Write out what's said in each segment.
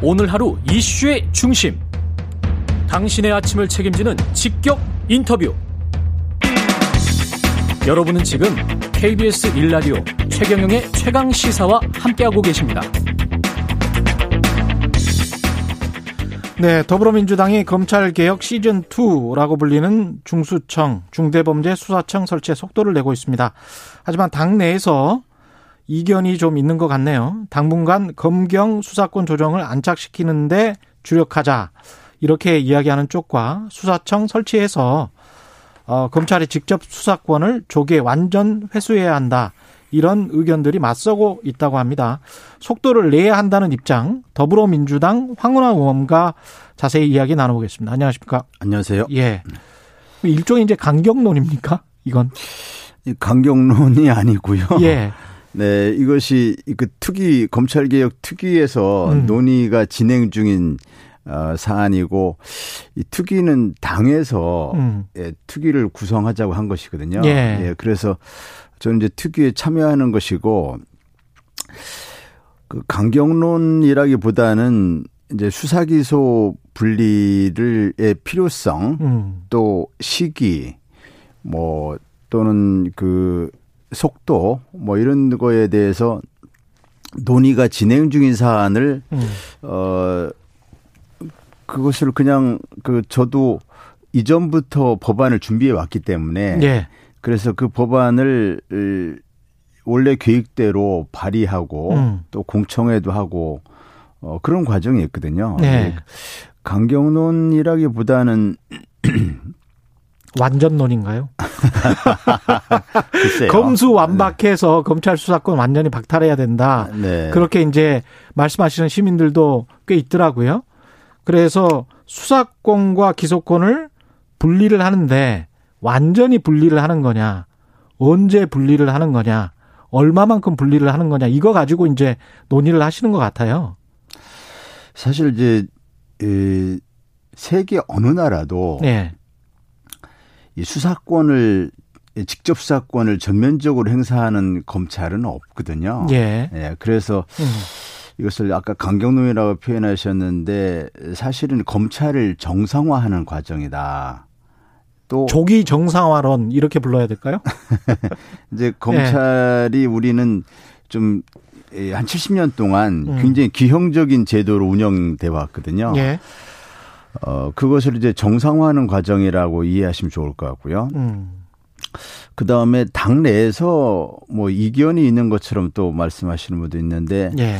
오늘 하루 이슈의 중심. 당신의 아침을 책임지는 직격 인터뷰. 여러분은 지금 KBS 1라디오 최경영의 최강 시사와 함께하고 계십니다. 네, 더불어민주당이 검찰개혁 시즌2라고 불리는 중수청, 중대범죄수사청 설치에 속도를 내고 있습니다. 하지만 당내에서 이견이 좀 있는 것 같네요. 당분간 검경 수사권 조정을 안착시키는데 주력하자. 이렇게 이야기하는 쪽과 수사청 설치해서 어, 검찰이 직접 수사권을 조기에 완전 회수해야 한다. 이런 의견들이 맞서고 있다고 합니다. 속도를 내야 한다는 입장 더불어민주당 황운하 의원과 자세히 이야기 나눠보겠습니다. 안녕하십니까? 안녕하세요. 예. 일종의 이제 강경론입니까? 이건 강경론이 아니고요. 예. 네, 이것이 그 특위 검찰 개혁 특위에서 음. 논의가 진행 중인 어, 사안이고 이 특위는 당에서 음. 예, 특위를 구성하자고 한 것이거든요. 예. 예. 그래서 저는 이제 특위에 참여하는 것이고 그 강경론이라기보다는 이제 수사 기소 분리를의 필요성 음. 또 시기 뭐 또는 그 속도 뭐 이런 거에 대해서 논의가 진행 중인 사안을 음. 어 그것을 그냥 그 저도 이전부터 법안을 준비해 왔기 때문에 네. 그래서 그 법안을 원래 계획대로 발의하고 음. 또 공청회도 하고 어 그런 과정이 있거든요. 네. 강경론이라기보다는 완전론인가요? 검수 완박해서 네. 검찰 수사권 완전히 박탈해야 된다. 네. 그렇게 이제 말씀하시는 시민들도 꽤 있더라고요. 그래서 수사권과 기소권을 분리를 하는데 완전히 분리를 하는 거냐, 언제 분리를 하는 거냐, 얼마만큼 분리를 하는 거냐, 이거 가지고 이제 논의를 하시는 것 같아요. 사실 이제, 세계 어느 나라도 네. 이 수사권을 직접 수사권을 전면적으로 행사하는 검찰은 없거든요. 예. 예 그래서 음. 이것을 아까 강경노이라고 표현하셨는데 사실은 검찰을 정상화하는 과정이다. 또 조기 정상화론 이렇게 불러야 될까요? 이제 검찰이 예. 우리는 좀 한 70년 동안 음. 굉장히 기형적인 제도로 운영돼 왔거든요. 예. 어, 그것을 이제 정상화하는 과정이라고 이해하시면 좋을 것 같고요. 음. 그 다음에 당 내에서 뭐 이견이 있는 것처럼 또 말씀하시는 분도 있는데, 예.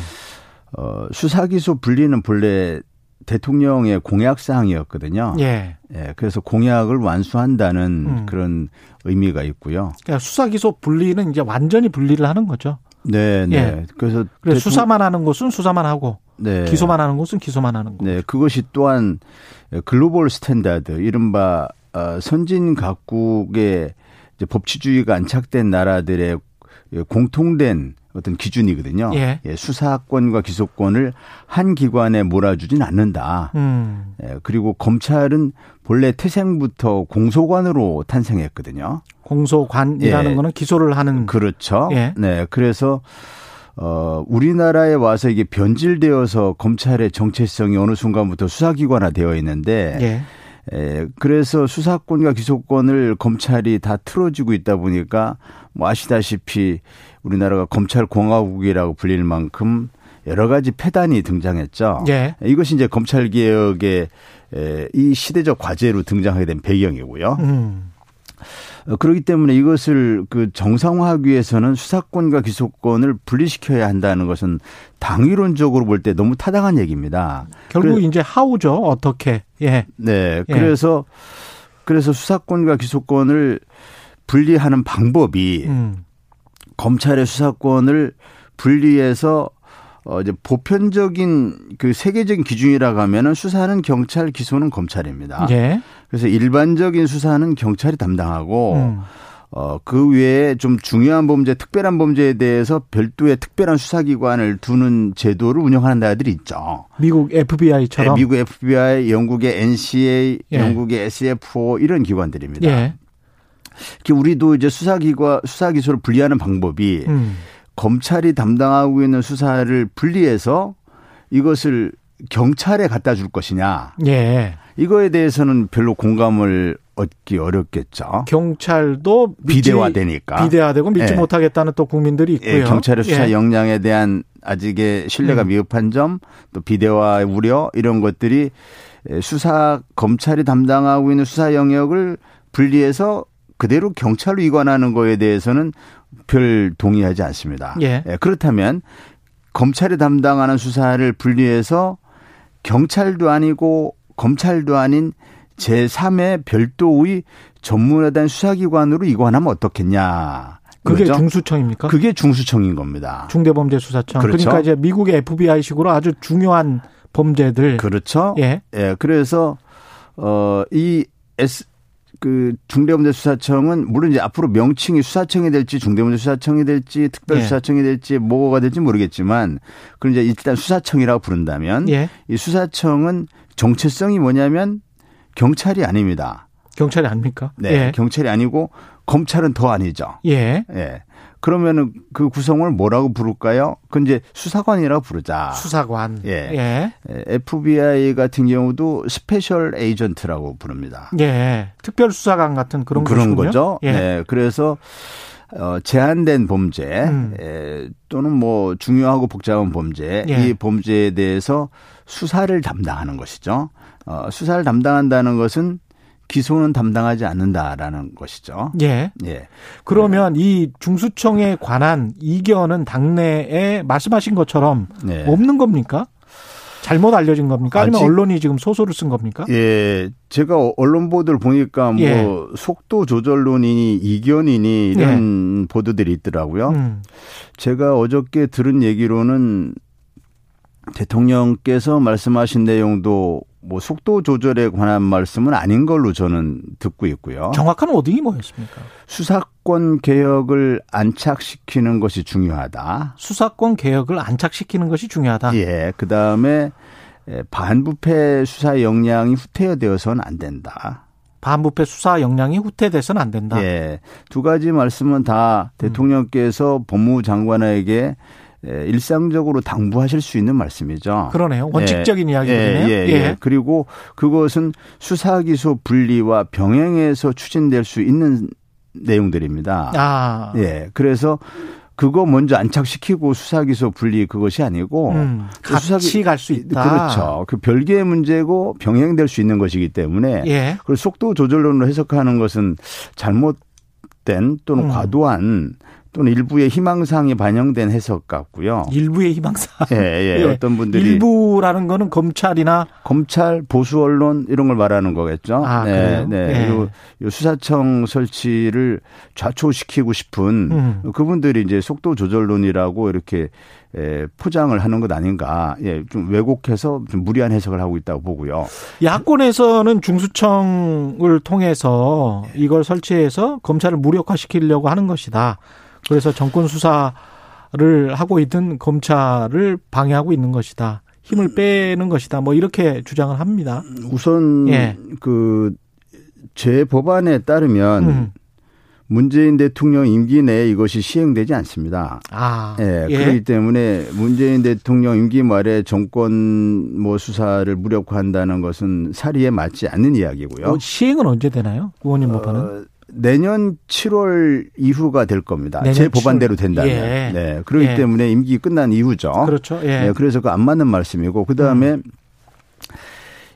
어, 수사기소 분리는 본래 대통령의 공약 사항이었거든요. 예. 예. 그래서 공약을 완수한다는 음. 그런 의미가 있고요. 그러니까 수사 기소 분리는 이제 완전히 분리를 하는 거죠. 네, 네. 예. 그래서 그래서 수사만 하는 곳은 수사만 하고 네. 기소만 하는 곳은 기소만 하는 거. 네, 그것이 또한 global standard, 이른바 어, 선진 각국의 법치주의가 안착된 나라들의 공통된 어떤 기준이거든요. 예. 예, 수사권과 기소권을 한 기관에 몰아주진 않는다. 음. 예, 그리고 검찰은 본래 태생부터 공소관으로 탄생했거든요. 공소관이라는 예. 거는 기소를 하는 그렇죠. 예. 네, 그래서 어, 우리나라에 와서 이게 변질되어서 검찰의 정체성이 어느 순간부터 수사기관화 되어 있는데, 예. 에, 그래서 수사권과 기소권을 검찰이 다 틀어지고 있다 보니까 뭐 아시다시피 우리나라가 검찰 공화국이라고 불릴 만큼 여러 가지 폐단이 등장했죠. 예. 이것이 이제 검찰 개혁의 이 시대적 과제로 등장하게 된 배경이고요. 음. 어, 그렇기 때문에 이것을 그 정상화하기 위해서는 수사권과 기소권을 분리시켜야 한다는 것은 당위론적으로 볼 때 너무 타당한 얘기입니다. 결국 그래, 이제 하우죠. 어떻게? 예. 네. 예. 그래서 그래서 수사권과 기소권을 분리하는 방법이 음. 검찰의 수사권을 분리해서 어 이제 보편적인 그 세계적인 기준이라고 하면은 수사는 경찰, 기소는 검찰입니다. 예. 그래서 일반적인 수사는 경찰이 담당하고 음. 어, 그 외에 좀 중요한 범죄, 특별한 범죄에 대해서 별도의 특별한 수사기관을 두는 제도를 운영하는 나라들이 있죠. 미국 FBI처럼? 네, 미국 FBI, 영국의 NCA, 예. 영국의 SFO 이런 기관들입니다. 예. 우리도 이제 수사기관, 수사기소를 분리하는 방법이 음. 검찰이 담당하고 있는 수사를 분리해서 이것을 경찰에 갖다 줄 것이냐. 예. 이거에 대해서는 별로 공감을 얻기 어렵겠죠. 경찰도 비대화되니까 비대화되고 믿지 예. 못하겠다는 또 국민들이 있고요. 예, 경찰의 수사 예. 역량에 대한 아직의 신뢰가 음. 미흡한 점, 또 비대화 우려 이런 것들이 수사 검찰이 담당하고 있는 수사 영역을 분리해서 그대로 경찰로 이관하는 거에 대해서는 별 동의하지 않습니다. 예. 예 그렇다면 검찰이 담당하는 수사를 분리해서 경찰도 아니고 검찰도 아닌 제3의 별도의 전문화된 수사기관으로 이관하면 어떻겠냐. 그게 그렇죠? 중수청입니까? 그게 중수청인 겁니다. 중대범죄수사청. 그렇죠? 그러니까 이제 미국의 FBI식으로 아주 중요한 범죄들. 그렇죠. 예. 예. 그래서 어이 S 그 중대범죄수사청은 물론 이제 앞으로 명칭이 수사청이 될지 중대범죄수사청이 될지 특별수사청이 예. 될지 뭐가 될지 모르겠지만 그럼 이제 일단 수사청이라고 부른다면 예. 이 수사청은 정체성이 뭐냐면 경찰이 아닙니다. 경찰이 아닙니까? 네, 예. 경찰이 아니고 검찰은 더 아니죠. 예. 예. 그러면은 그 구성을 뭐라고 부를까요? 그 이제 수사관이라고 부르자. 수사관. 예. 예. FBI 같은 경우도 special agent라고 부릅니다. 예. 특별 수사관 같은 그런 그런 것이군요? 거죠. 예. 예. 그래서 어, 제한된 범죄 음. 에, 또는 뭐 중요하고 복잡한 범죄 예. 이 범죄에 대해서 수사를 담당하는 것이죠. 어, 수사를 담당한다는 것은 기소는 담당하지 않는다라는 것이죠. 예. 예. 그러면 네. 이 중수청에 관한 이견은 당내에 말씀하신 것처럼 네. 없는 겁니까? 잘못 알려진 겁니까? 아니면 언론이 지금 소설을 쓴 겁니까? 예. 제가 언론 보도를 보니까 뭐 예. 속도 조절론이니 이견이니 이런 예. 보도들이 있더라고요. 음. 제가 어저께 들은 얘기로는 대통령께서 말씀하신 내용도 뭐 속도 조절에 관한 말씀은 아닌 걸로 저는 듣고 있고요. 정확한 워딩이 뭐였습니까? 수사권 개혁을 안착시키는 것이 중요하다. 수사권 개혁을 안착시키는 것이 중요하다. 예. 그 다음에 반부패 수사 역량이 후퇴되어서는 안 된다. 반부패 수사 역량이 후퇴돼서는 안 된다. 예. 두 가지 말씀은 다 대통령께서 음. 법무부 장관에게 예, 일상적으로 당부하실 수 있는 말씀이죠. 그러네요. 원칙적인 예, 이야기네요. 예, 예, 예. 그리고 그것은 수사 기소 분리와 병행해서 추진될 수 있는 내용들입니다. 아. 예. 그래서 그거 먼저 안착시키고 수사 기소 분리 그것이 아니고 음, 그 같이 갈 수 있다. 그렇죠. 그 별개의 문제고 병행될 수 있는 것이기 때문에 예. 그 속도 조절론으로 해석하는 것은 잘못 된 또는 음. 과도한 또는 일부의 희망사항이 반영된 해석 같고요. 일부의 희망사항. 예, 예. 예. 어떤 분들이 일부라는 거는 검찰이나 검찰 보수 언론 이런 걸 말하는 거겠죠. 아, 네, 그래요? 네. 예. 요, 요 수사청 설치를 좌초시키고 싶은 음. 그분들이 이제 속도 조절론이라고 이렇게 예, 포장을 하는 것 아닌가. 예, 좀 왜곡해서 좀 무리한 해석을 하고 있다고 보고요. 야권에서는 중수청을 통해서 이걸 설치해서 검찰을 무력화시키려고 하는 것이다. 그래서 정권 수사를 하고 있던 검찰을 방해하고 있는 것이다. 힘을 빼는 것이다. 뭐 이렇게 주장을 합니다. 우선 예. 그제 법안에 따르면 음. 문재인 대통령 임기 내에 이것이 시행되지 않습니다. 아, 예, 예. 그렇기 때문에 문재인 대통령 임기 말에 정권 뭐 수사를 무력화한다는 것은 사리에 맞지 않는 이야기고요. 어, 시행은 언제 되나요? 의원님 법안은? 어, 내년 7월 이후가 될 겁니다. 제 법안대로 된다면. 예. 네. 그렇기 예. 때문에 임기 끝난 이후죠. 그렇죠. 예. 네. 그래서 그 안 맞는 말씀이고 그다음에 음.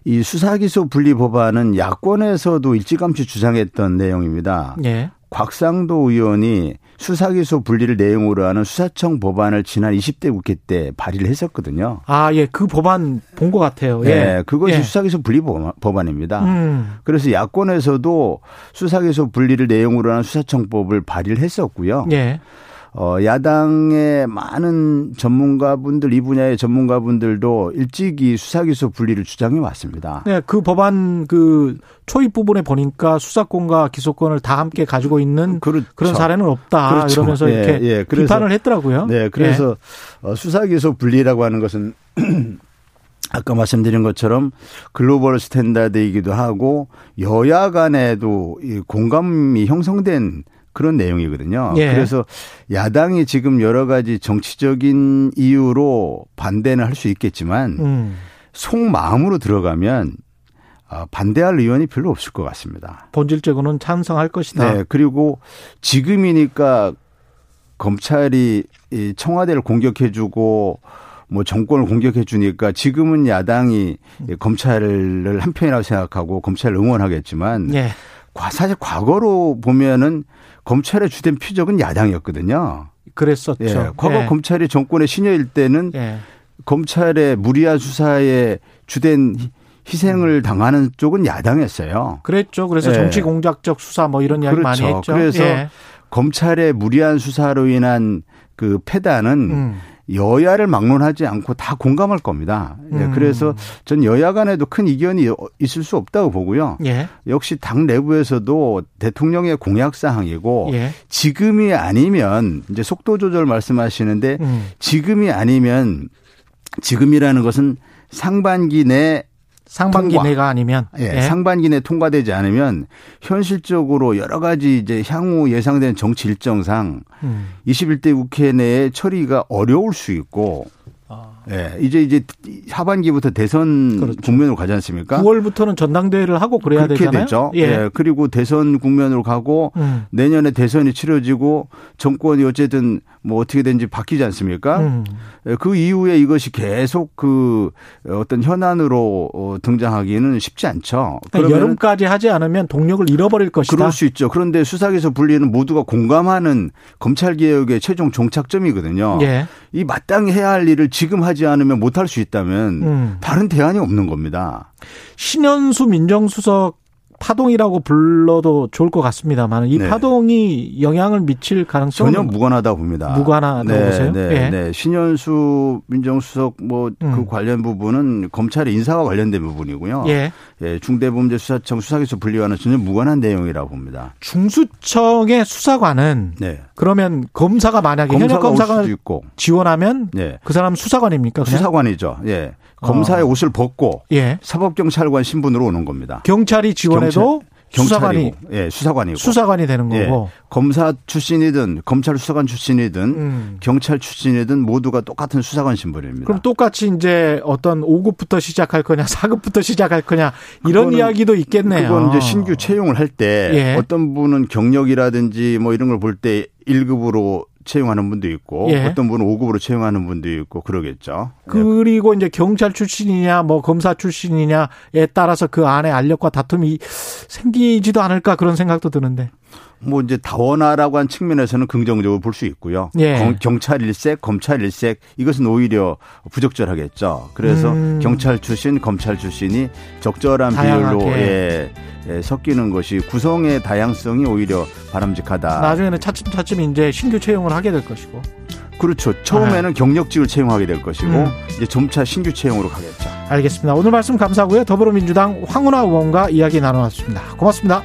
이 수사기소 분리 법안은 야권에서도 일찌감치 주장했던 내용입니다. 예. 곽상도 의원이 수사기소 분리를 내용으로 하는 수사청 법안을 지난 20대 국회 때 발의를 했었거든요. 아, 예. 그 법안 본 것 같아요. 예. 네, 그것이 예. 수사기소 분리 법안입니다. 음. 그래서 야권에서도 수사기소 분리를 내용으로 하는 수사청법을 발의를 했었고요. 예. 어, 야당의 많은 전문가분들, 이 분야의 전문가분들도 일찍 이 수사기소 분리를 주장해 왔습니다. 네, 그 법안 그 초입 부분에 보니까 수사권과 기소권을 다 함께 가지고 있는 그렇죠. 그런 사례는 없다. 그렇죠. 이러면서 예, 이렇게 예, 비판을 했더라고요. 네, 그래서 예. 수사기소 분리라고 하는 것은 아까 말씀드린 것처럼 글로벌 스탠다드이기도 하고 여야 간에도 공감이 형성된 그런 내용이거든요. 예. 그래서 야당이 지금 여러 가지 정치적인 이유로 반대는 할 수 있겠지만 음. 속마음으로 들어가면 아, 반대할 의원이 별로 없을 것 같습니다. 본질적으로는 찬성할 것이다. 네. 그리고 지금이니까 검찰이 청와대를 공격해주고 뭐 정권을 공격해 주니까 지금은 야당이 검찰을 한편이라고 생각하고 검찰을 응원하겠지만 예. 사실 과거로 보면은 검찰의 주된 표적은 야당이었거든요. 그랬었죠. 예. 과거 예. 검찰이 정권의 신여일 때는 예. 검찰의 무리한 수사에 주된 희생을 당하는 쪽은 야당이었어요. 그랬죠. 그래서 예. 정치 공작적 수사 뭐 이런 이야기 그렇죠. 많이 했죠. 그래서 예. 검찰의 무리한 수사로 인한 그 패단은 음. 여야를 막론하지 않고 다 공감할 겁니다. 예, 음. 그래서 전 여야 간에도 큰 이견이 있을 수 없다고 보고요. 예. 역시 당 내부에서도 대통령의 공약 사항이고 예. 지금이 아니면 이제 속도 조절 말씀하시는데 음. 지금이 아니면 지금이라는 것은 상반기 내 상반기 통과. 내가 아니면 예, 예. 상반기 내 통과되지 않으면 현실적으로 여러 가지 이제 향후 예상되는 정치 일정상 음. 21대 국회 내에 처리가 어려울 수 있고 예, 이제 이제 하반기부터 대선 그렇죠. 국면으로 가지 않습니까? 9월부터는 전당대회를 하고 그래야 그렇게 되잖아요. 되죠. 예. 예. 그리고 대선 국면으로 가고 음. 내년에 대선이 치러지고 정권이 어쨌든 뭐 어떻게 된지 바뀌지 않습니까? 음. 예, 그 이후에 이것이 계속 그 어떤 현안으로 어, 등장하기는 쉽지 않죠. 그러니까 여름까지 하지 않으면 동력을 잃어버릴 것이다. 그럴 수 있죠. 그런데 수사에서 분리는 모두가 공감하는 검찰 개혁의 최종 종착점이거든요. 예. 이 마땅히 해야 할 일을 지금 하지 않으면 못할 수 있다면 음. 다른 대안이 없는 겁니다. 신현수 민정수석 파동이라고 불러도 좋을 것 같습니다만 이 네. 파동이 영향을 미칠 가능성은 전혀 무관하다 봅니다. 무관하다고 네, 보세요? 네, 예. 네. 신현수 민정수석 뭐그 음. 관련 부분은 검찰의 인사와 관련된 부분이고요. 예. 예, 중대범죄수사청 수사기소 분리와는 전혀 무관한 내용이라고 봅니다. 중수청의 수사관은 네. 그러면 검사가 만약에 검사가 현역 검사가 지원하면 네. 그 사람 수사관입니까? 그냥? 수사관이죠. 예. 검사의 어. 옷을 벗고 예. 사법경찰관 신분으로 오는 겁니다. 경찰이 지원해도 경찰, 수사관이 예, 수사관이고 수사관이 되는 예. 거고 예. 검사 출신이든 검찰 수사관 출신이든 음. 경찰 출신이든 모두가 똑같은 수사관 신분입니다. 그럼 똑같이 이제 어떤 5급부터 시작할 거냐, 4급부터 시작할 거냐 이런 이야기도 있겠네요. 그건 이제 신규 채용을 할때 예. 어떤 분은 경력이라든지 뭐 이런 걸 볼 때 1급으로 채용하는 분도 있고 예. 어떤 분은 5급으로 채용하는 분도 있고 그러겠죠. 그리고 이제 경찰 출신이냐 뭐 검사 출신이냐에 따라서 그 안에 알력과 다툼이 생기지도 않을까 그런 생각도 드는데. 뭐 이제 다원화라고 한 측면에서는 긍정적으로 볼 수 있고요. 예. 경찰 일색, 검찰 일색 이것은 오히려 부적절하겠죠. 그래서 음. 경찰 출신, 검찰 출신이 적절한 다양하게. 비율로 예, 예, 섞이는 것이 구성의 다양성이 오히려 바람직하다. 나중에는 차츰차츰 이제 신규 채용을 하게 될 것이고. 그렇죠. 처음에는 아. 경력직을 채용하게 될 것이고 음. 이제 점차 신규 채용으로 가겠죠. 알겠습니다. 오늘 말씀 감사하고요. 더불어민주당 황운하 의원과 이야기 나눠봤습니다. 고맙습니다.